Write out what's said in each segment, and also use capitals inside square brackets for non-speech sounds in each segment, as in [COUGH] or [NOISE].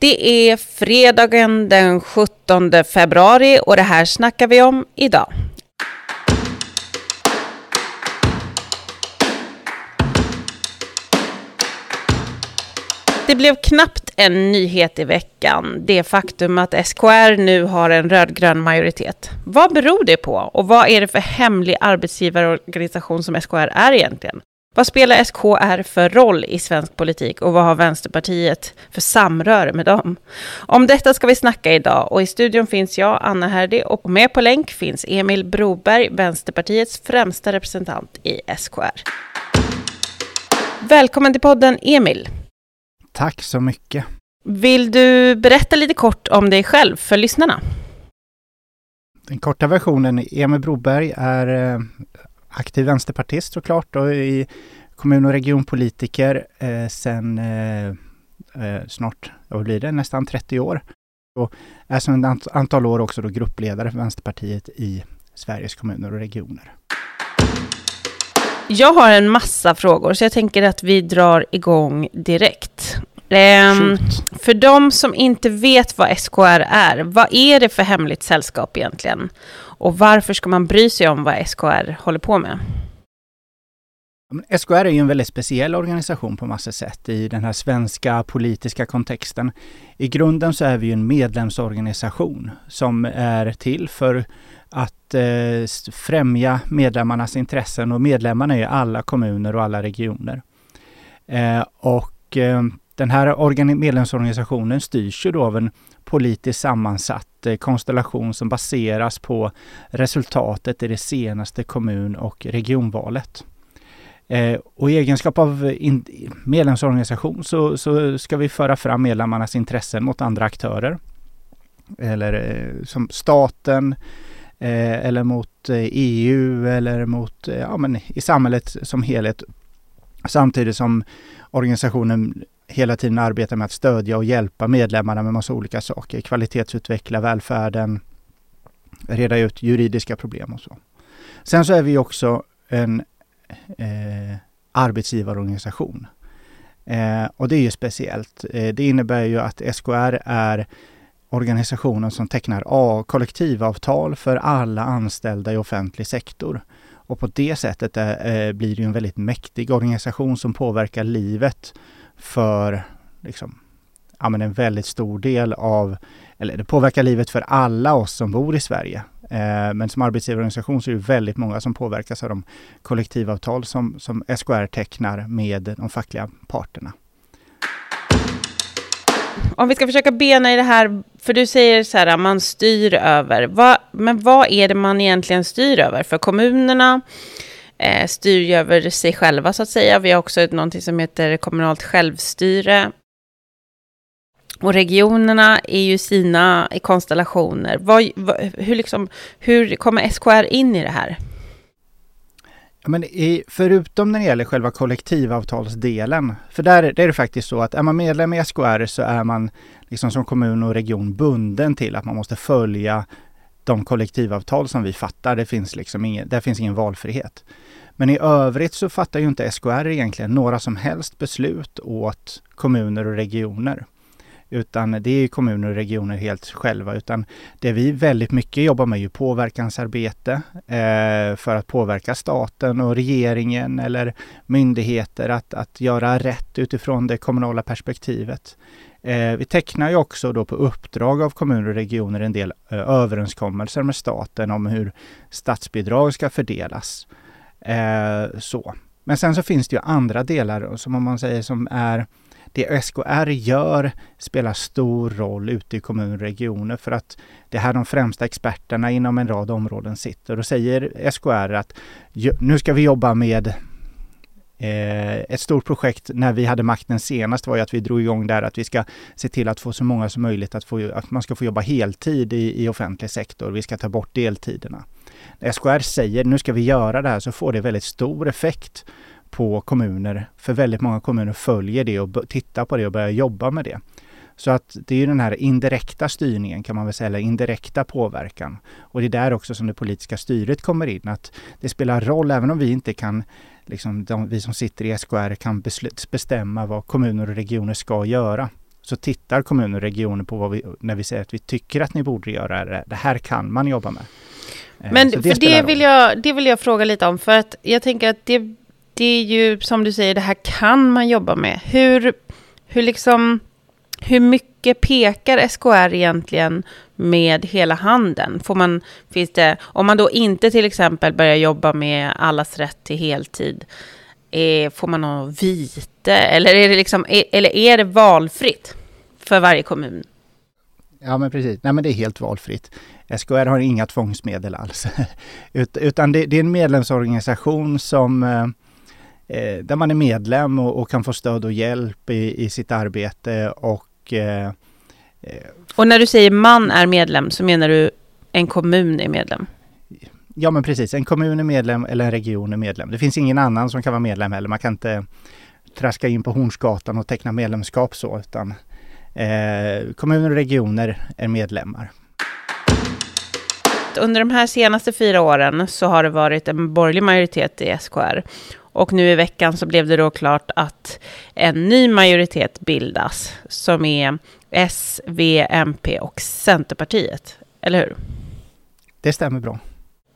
Det är fredagen den 17 februari och det här snackar vi om idag. Det blev knappt en nyhet i veckan, det faktum att SKR nu har en rödgrön majoritet. Vad beror det på och vad är det för hemlig arbetsgivarorganisation som SKR är egentligen? Vad spelar SKR för roll i svensk politik och vad har Vänsterpartiet för samröre med dem? Om detta ska vi snacka idag och i studion finns jag, Anna Herdy, och med på länk finns Emil Broberg, Vänsterpartiets främsta representant i SKR. Välkommen till podden, Emil. Tack så mycket. Vill du berätta lite kort om dig själv för lyssnarna? Den korta versionen, Emil Broberg är eh, aktiv vänsterpartist såklart och i kommun och regionpolitiker eh, sedan eh, eh, snart, vad blir det, nästan 30 år. Och är sedan ett antal år också då gruppledare för Vänsterpartiet i Sveriges kommuner och regioner. Jag har en massa frågor, så jag tänker att vi drar igång direkt. Um, för de som inte vet vad SKR är, vad är det för hemligt sällskap egentligen? Och varför ska man bry sig om vad SKR håller på med? SKR är ju en väldigt speciell organisation på massa sätt i den här svenska politiska kontexten. I grunden så är vi ju en medlemsorganisation som är till för att eh, främja medlemmarnas intressen och medlemmarna är alla kommuner och alla regioner. Eh, och eh, den här medlemsorganisationen styrs ju då av en politiskt sammansatt konstellation som baseras på resultatet i det senaste kommun och regionvalet. Eh, och i egenskap av medlemsorganisation så, så, ska vi föra fram medlemmarnas intressen mot andra aktörer. Eller eh, som staten, eh, eller mot EU eller mot, ja men i samhället som helhet. Samtidigt som organisationen hela tiden arbetar med att stödja och hjälpa medlemmarna med massa olika saker. Kvalitetsutveckla välfärden, reda ut juridiska problem och så. Sen så är vi också en eh, arbetsgivarorganisation. Eh, och det är ju speciellt. Eh, det innebär ju att SKR är organisationen som tecknar A kollektivavtal för alla anställda i offentlig sektor. Och på det sättet är, blir det en väldigt mäktig organisation som påverkar livet för liksom, ja, men en väldigt stor del av, eller det påverkar livet för alla oss som bor i Sverige. Eh, men som arbetsgivarorganisation så är det väldigt många som påverkas av de kollektivavtal som, som SKR tecknar med de fackliga parterna. Om vi ska försöka bena i det här, för du säger så här, man styr över. Vad, men vad är det man egentligen styr över? För kommunerna eh, styr ju över sig själva så att säga. Vi har också någonting som heter kommunalt självstyre. Och regionerna är ju sina konstellationer. Vad, vad, hur, liksom, hur kommer SKR in i det här? men i, förutom när det gäller själva kollektivavtalsdelen, för där, där är det faktiskt så att är man medlem i SKR så är man liksom som kommun och region bunden till att man måste följa de kollektivavtal som vi fattar. Det finns liksom ingen, där finns ingen valfrihet. Men i övrigt så fattar ju inte SKR egentligen några som helst beslut åt kommuner och regioner. Utan det är kommuner och regioner helt själva. Utan det vi väldigt mycket jobbar med är ju påverkansarbete eh, för att påverka staten och regeringen eller myndigheter att, att göra rätt utifrån det kommunala perspektivet. Eh, vi tecknar ju också då på uppdrag av kommuner och regioner en del eh, överenskommelser med staten om hur statsbidrag ska fördelas. Eh, så. Men sen så finns det ju andra delar som om man säger som är det SKR gör spelar stor roll ute i kommuner och regioner för att det är här de främsta experterna inom en rad områden sitter. Och säger SKR att nu ska vi jobba med Eh, ett stort projekt när vi hade makten senast var ju att vi drog igång där att vi ska se till att få så många som möjligt att, få, att man ska få jobba heltid i, i offentlig sektor. Vi ska ta bort deltiderna. SKR säger nu ska vi göra det här så får det väldigt stor effekt på kommuner. För väldigt många kommuner följer det och tittar på det och börjar jobba med det. Så att det är ju den här indirekta styrningen kan man väl säga, eller indirekta påverkan. Och det är där också som det politiska styret kommer in. Att det spelar roll, även om vi inte kan, liksom, de, vi som sitter i SKR kan beslut, bestämma vad kommuner och regioner ska göra. så tittar kommuner och regioner på vad vi, när vi säger att vi tycker att ni borde göra det. Det här kan man jobba med. Eh, Men det för det vill, jag, det vill jag fråga lite om, för att jag tänker att det, det är ju som du säger, det här kan man jobba med. Hur, hur liksom, hur mycket pekar SKR egentligen med hela handen? Får man, finns det, om man då inte till exempel börjar jobba med allas rätt till heltid, är, får man ha vite? Eller är, det liksom, är, eller är det valfritt för varje kommun? Ja men precis, nej men det är helt valfritt. SKR har inga tvångsmedel alls. [LAUGHS] Ut, utan det, det, är en medlemsorganisation som eh, eh, där man är medlem och, och, kan få stöd och hjälp i, i sitt arbete och eh, eh, och när du säger man är medlem så menar du en kommun är medlem? Ja men precis, en kommun är medlem eller en region är medlem. Det finns ingen annan som kan vara medlem heller. Man kan inte traska in på Hornsgatan och teckna medlemskap så utan eh, kommuner och regioner är medlemmar. Under de här senaste fyra åren så har det varit en borgerlig majoritet i SKR. Och nu i veckan så blev det då klart att en ny majoritet bildas som är S, V, MP och Centerpartiet. Eller hur? Det stämmer bra.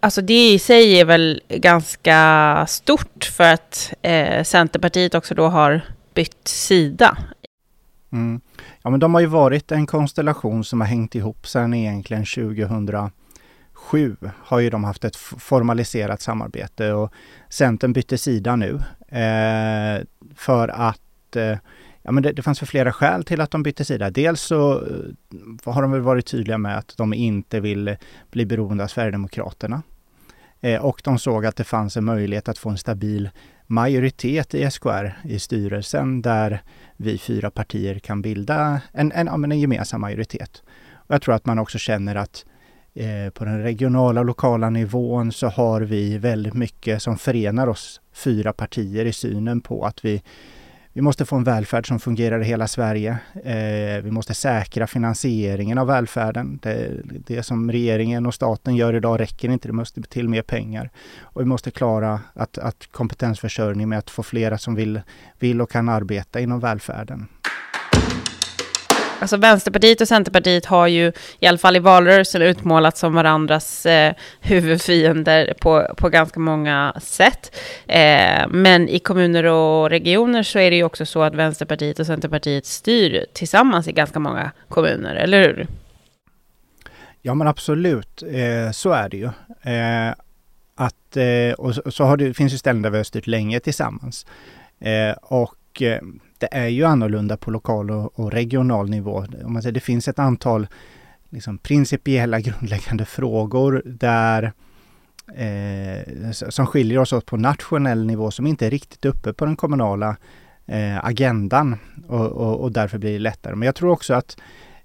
Alltså det i sig är väl ganska stort för att eh, Centerpartiet också då har bytt sida. Mm. Ja men de har ju varit en konstellation som har hängt ihop sedan egentligen 2007 har ju de haft ett formaliserat samarbete och Centern bytte sida nu eh, för att eh, Ja, men det, det fanns för flera skäl till att de bytte sida. Dels så eh, har de väl varit tydliga med att de inte vill bli beroende av Sverigedemokraterna. Eh, och de såg att det fanns en möjlighet att få en stabil majoritet i SKR i styrelsen där vi fyra partier kan bilda en, en, en gemensam majoritet. Och jag tror att man också känner att eh, Eh, på den regionala och lokala nivån så har vi väldigt mycket som förenar oss fyra partier i synen på att vi vi måste få en välfärd som fungerar i hela Sverige. Eh, vi måste säkra finansieringen av välfärden. Det, det, som regeringen och staten gör idag räcker inte, det måste till mer pengar. Och vi måste klara att, att kompetensförsörjning med att få flera som vill, vill och kan arbeta inom välfärden. Alltså Vänsterpartiet och Centerpartiet har ju i alla fall i valrörelsen utmålats som varandras eh, huvudfiender på, på ganska många sätt. Eh, men i kommuner och regioner så är det ju också så att Vänsterpartiet och Centerpartiet styr tillsammans i ganska många kommuner, eller hur? Ja men absolut, eh, så är det ju. Eh, att, eh, och så har det, finns ju ställen där vi har styrt länge tillsammans. Eh, och eh, det är ju annorlunda på lokal och, och regional nivå. Om man säger, det finns ett antal liksom, principiella [LAUGHS] grundläggande frågor där eh, som skiljer oss åt på nationell nivå som inte är riktigt uppe på den kommunala eh, agendan och, och, och, därför blir det lättare. Men jag tror också att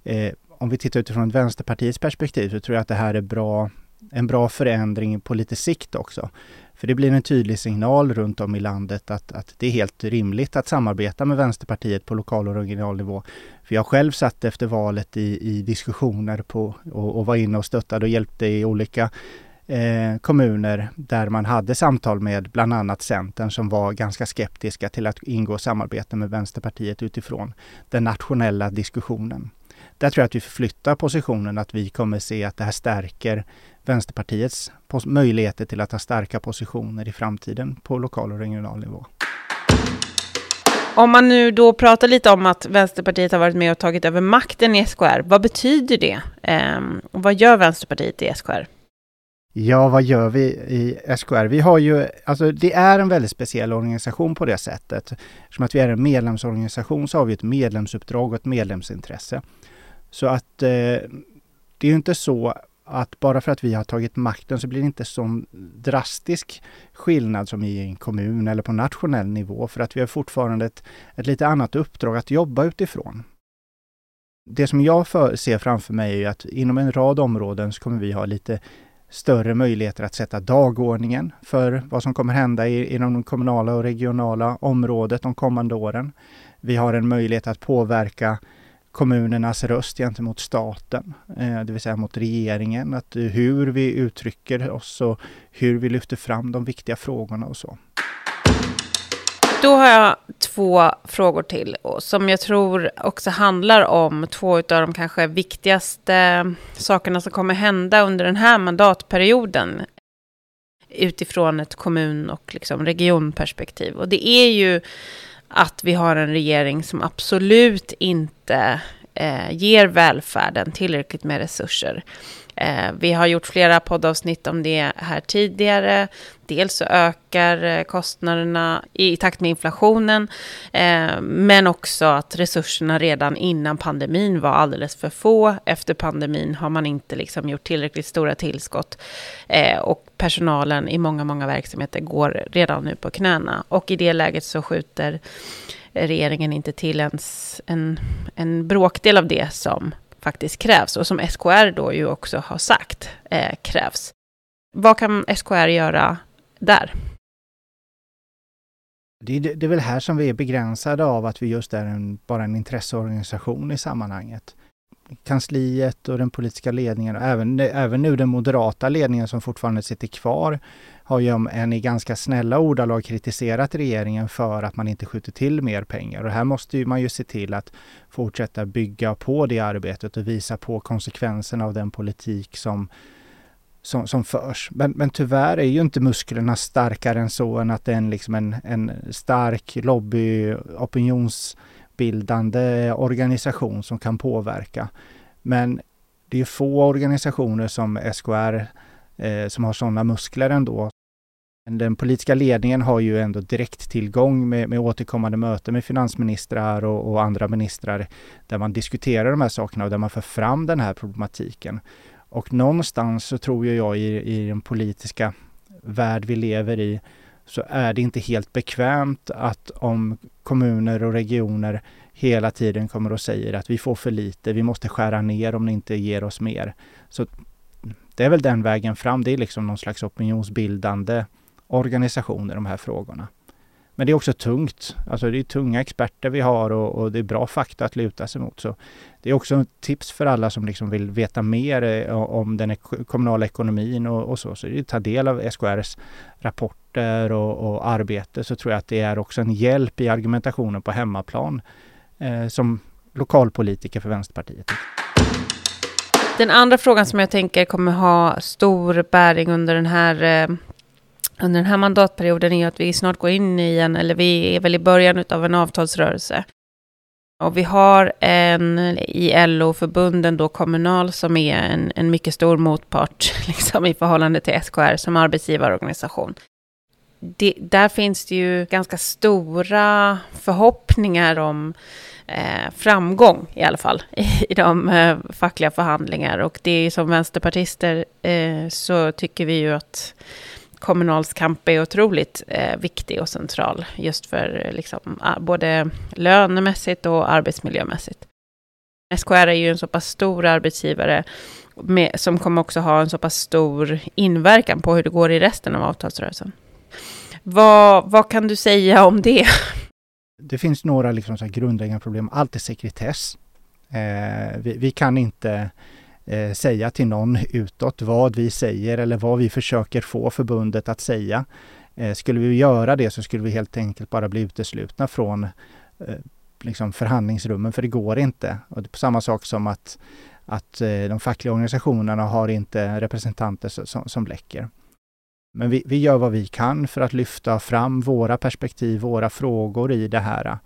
eh, om vi tittar utifrån ett Vänsterpartiets perspektiv så tror jag att det här är bra, en bra förändring på lite sikt också. För det blir en tydlig signal runt om i landet att, att det är helt rimligt att samarbeta med Vänsterpartiet på lokal och regional nivå. För jag själv satt efter valet i, i diskussioner på, och, och var inne och stöttade och hjälpte i olika eh, kommuner där man hade samtal med bland annat Centern som var ganska skeptiska till att ingå samarbete med Vänsterpartiet utifrån den nationella diskussionen. Där tror jag att vi förflyttar positionen, att vi kommer se att det här stärker Vänsterpartiets möjligheter till att ha starka positioner i framtiden på lokal och regional nivå. Om man nu då pratar lite om att Vänsterpartiet har varit med och tagit över makten i SKR, vad betyder det? Um, och vad gör Vänsterpartiet i SKR? Ja, vad gör vi i SKR? Vi har ju, alltså det är en väldigt speciell organisation på det sättet. Som att vi är en medlemsorganisation så har vi ett medlemsuppdrag och ett medlemsintresse. Så att eh, det är ju inte så att bara för att vi har tagit makten så blir det inte så drastisk skillnad som i en kommun eller på nationell nivå för att vi har fortfarande ett, ett lite annat uppdrag att jobba utifrån. Det som jag för, ser framför mig är att inom en rad områden så kommer vi ha lite större möjligheter att sätta dagordningen för vad som kommer hända i, inom det kommunala och regionala området de kommande åren. Vi har en möjlighet att påverka kommunernas röst gentemot staten, eh, det vill säga mot regeringen, att eh, hur vi uttrycker oss och hur vi lyfter fram de viktiga frågorna och så. Då har jag två frågor till som jag tror också handlar om två av de kanske viktigaste sakerna som kommer hända under den här mandatperioden utifrån ett kommun och liksom regionperspektiv. Och det är ju att vi har en regering som absolut inte eh, ger välfärden tillräckligt med resurser. Eh, vi har gjort flera poddavsnitt om det här tidigare. Dels så ökar eh, kostnaderna i takt med inflationen, eh, men också att resurserna redan innan pandemin var alldeles för få. Efter pandemin har man inte liksom gjort tillräckligt stora tillskott eh, och personalen i många, många verksamheter går redan nu på knäna. Och i det läget så skjuter eh, regeringen inte till ens en, en bråkdel av det som faktiskt krävs och som SKR då ju också har sagt eh, krävs. Vad kan SKR göra där? Det, det, det, är väl här som vi är begränsade av att vi just är en, bara en intresseorganisation i sammanhanget. Kansliet och den politiska ledningen och även, även nu den moderata ledningen som fortfarande sitter kvar har ju en i ganska snälla ordalag kritiserat regeringen för att man inte skjuter till mer pengar. Och här måste man ju se till att fortsätta bygga på det arbetet och visa på konsekvenserna av den politik som, som, som förs. Men, men tyvärr är ju inte musklerna starkare än så än att det är en, liksom en, en stark lobby, opinionsbildande organisation som kan påverka. Men det är få organisationer som SKR eh, som har sådana muskler ändå. Den politiska ledningen har ju ändå direkt tillgång med, med återkommande möten med finansministrar och, och, andra ministrar där man diskuterar de här sakerna och där man för fram den här problematiken. Och någonstans så tror jag i, i den politiska värld vi lever i så är det inte helt bekvämt att om kommuner och regioner hela tiden kommer och säger att vi får för lite, vi måste skära ner om ni inte ger oss mer. Så det är väl den vägen fram. Det är liksom någon slags opinionsbildande organisation i de här frågorna. Men det är också tungt. Alltså det är tunga experter vi har och, och, det är bra fakta att luta sig mot. Så det är också ett tips för alla som liksom vill veta mer eh, om den kommunala ekonomin och, och så. Så det är ta del av SKRs rapporter och, och, arbete så tror jag att det är också en hjälp i argumentationen på hemmaplan eh, som lokalpolitiker för Vänsterpartiet. Den andra frågan som jag tänker kommer ha stor bäring under den här eh, under den här mandatperioden är att vi snart går in i en, eller vi är väl i början av en avtalsrörelse. Och vi har en i LO-förbunden då Kommunal som är en, en mycket stor motpart [LAUGHS] liksom, i förhållande till SKR som arbetsgivarorganisation. Det, där finns det ju ganska stora förhoppningar om eh, framgång i alla fall [LAUGHS] i, i de eh, fackliga förhandlingar. Och det är ju som vänsterpartister eh, så tycker vi ju att Kommunals kamp är otroligt eh, viktig och central just för eh, liksom, ah, både lönemässigt och arbetsmiljömässigt. SKR är ju en så pass stor arbetsgivare med, som kommer också ha en så pass stor inverkan på hur det går i resten av avtalsrörelsen. Vad, vad kan du säga om det? Det finns några liksom så grundläggande problem. Allt är sekretess. Eh, vi, vi, kan inte eh, säga till någon utåt vad vi säger eller vad vi försöker få förbundet att säga. Eh, skulle vi göra det så skulle vi helt enkelt bara bli uteslutna från eh, liksom förhandlingsrummen, för det går inte. Och det är på samma sak som att, att eh, de fackliga organisationerna har inte representanter som, som läcker. Men vi, vi gör vad vi kan för att lyfta fram våra perspektiv, våra frågor i det här.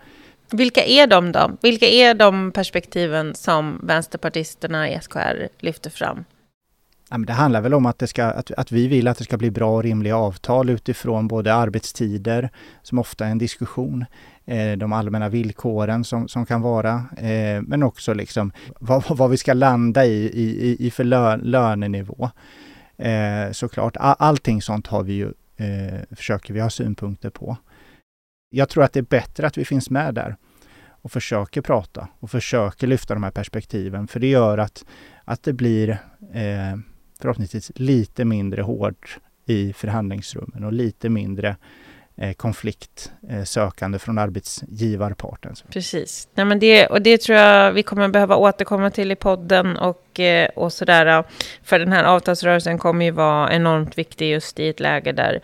Vilka är de då? Vilka är de perspektiven som vänsterpartisterna i SKR lyfter fram? det handlar väl om att, det ska, att, att vi vill att det ska bli bra och rimliga avtal utifrån både arbetstider, som ofta är en diskussion, eh, de allmänna villkoren som, som kan vara, eh, men också liksom vad, vad vi ska landa i, i, i för lön, lönenivå. Eh, såklart, allting sånt har vi ju, eh, försöker vi ha synpunkter på jag tror att det är bättre att vi finns med där och försöker prata och försöker lyfta de här perspektiven. För det gör att, att det blir eh, förhoppningsvis lite mindre hårt i förhandlingsrummen och lite mindre eh, konfliktsökande eh, från arbetsgivarparten. Precis. Nej, men det, och det tror jag vi kommer behöva återkomma till i podden och, eh, och sådär. För den här avtalsrörelsen kommer ju vara enormt viktig just i ett läge där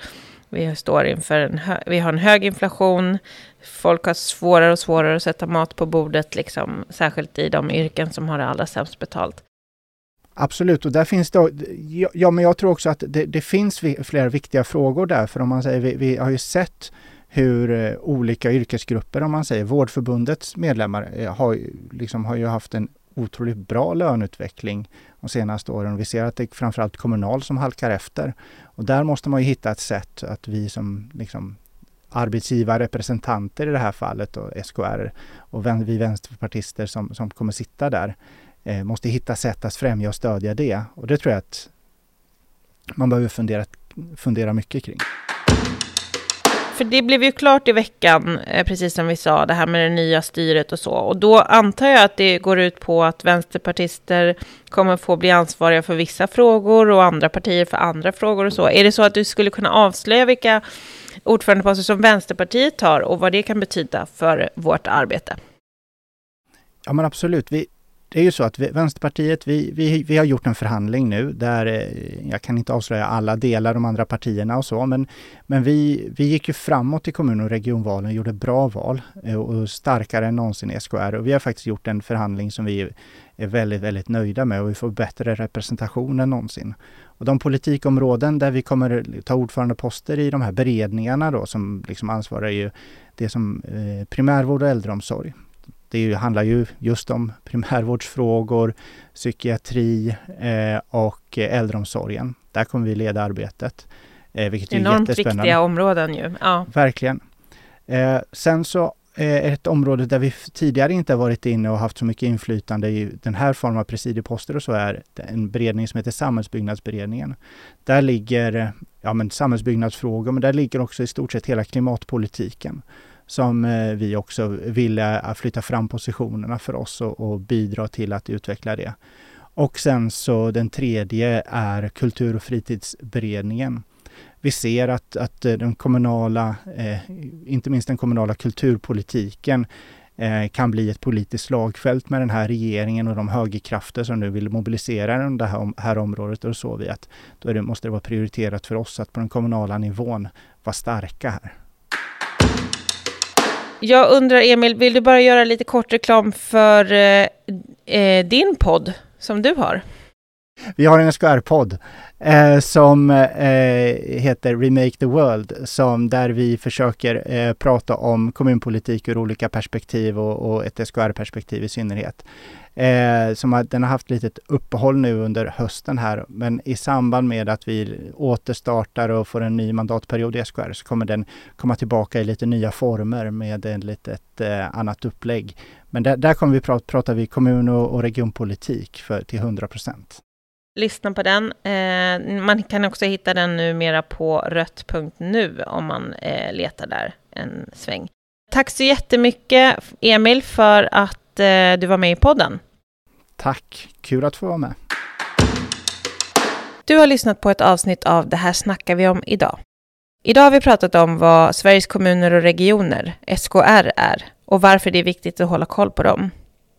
vi står inför en, vi har en hög inflation, folk har svårare och svårare att sätta mat på bordet, liksom, särskilt i de yrken som har det allra sämst betalt. Absolut, och där finns det, ja men jag tror också att det, det finns flera viktiga frågor där, för om man säger, vi, vi har ju sett hur eh, olika yrkesgrupper, om man säger Vårdförbundets medlemmar, eh, har, liksom, har ju haft en otroligt bra löneutveckling de senaste åren. Vi ser att det är framförallt Kommunal som halkar efter. Och där måste man ju hitta ett sätt att vi som liksom, arbetsgivarrepresentanter i det här fallet och SKR och vi vänsterpartister som, som kommer sitta där eh, måste hitta sätt att främja och stödja det. Och det tror jag att man behöver fundera, fundera mycket kring. För det blev ju klart i veckan, eh, precis som vi sa, det här med det nya styret och så. Och då antar jag att det går ut på att vänsterpartister kommer få bli ansvariga för vissa frågor och andra partier för andra frågor och så. Är det så att du skulle kunna avslöja vilka ordförandeposter som Vänsterpartiet har och vad det kan betyda för vårt arbete? Ja men absolut. Vi, det är ju så att vi, Vänsterpartiet, vi, vi, vi har gjort en förhandling nu där, eh, jag kan inte avslöja alla delar, de andra partierna och så, men, men vi, vi gick ju framåt i kommun och regionvalen och gjorde bra val eh, och starkare än någonsin i SKR. Och vi har faktiskt gjort en förhandling som vi är väldigt, väldigt nöjda med och vi får bättre representation än någonsin. Och de politikområden där vi kommer ta ordförandeposter i de här beredningarna då som liksom ansvarar ju det som eh, primärvård och äldreomsorg det handlar ju just om primärvårdsfrågor, psykiatri eh, och äldreomsorgen. Där kommer vi leda arbetet. Eh, vilket Enormt är jättespännande. viktiga områden ju. Ja. Verkligen. Eh, sen så ett område där vi tidigare inte varit inne och haft så mycket inflytande i den här formen av presidieposter och så är en beredning som heter Samhällsbyggnadsberedningen. Där ligger ja, men samhällsbyggnadsfrågor, men där ligger också i stort sett hela klimatpolitiken som eh, vi också ville eh, flytta fram positionerna för oss och, och bidra till att utveckla det. Och sen så den tredje är kultur och fritidsberedningen. Vi ser att, att eh, den kommunala, eh, inte minst den kommunala kulturpolitiken eh, kan bli ett politiskt slagfält med den här regeringen och de högerkrafter som nu vill mobilisera det här, här området. Och så vi att då det, måste det vara prioriterat för oss att på den kommunala nivån vara starka här. Jag undrar, Emil, vill du bara göra lite kort reklam för eh, eh din podd som du har? Vi har en SKR-podd eh, som eh, heter Remake the World, som där vi försöker eh, prata om kommunpolitik ur olika perspektiv och, och ett SKR-perspektiv i synnerhet. Eh, som har, den har haft litet uppehåll nu under hösten här, men i samband med att vi återstartar och får en ny mandatperiod i SKR så kommer den komma tillbaka i lite nya former med ett litet eh, annat upplägg. Men där, där kommer vi prata, pratar vi kommun och, och regionpolitik för, till 100 procent. Lyssna på den. Eh, man kan också hitta den numera på rött.nu om man eh, letar där en sväng. Tack så jättemycket Emil för att eh, du var med i podden. Tack, kul att få vara med. Du har lyssnat på ett avsnitt av Det här snackar vi om idag. Idag har vi pratat om vad Sveriges kommuner och regioner, SKR, är och varför det är viktigt att hålla koll på dem.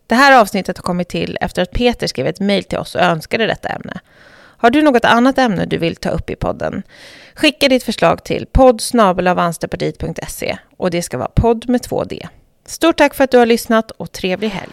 Det här avsnittet har kommit till efter att Peter skrev ett mejl till oss och önskade detta ämne. Har du något annat ämne du vill ta upp i podden? Skicka ditt förslag till podd och det ska vara podd med två D. Stort tack för att du har lyssnat och trevlig helg!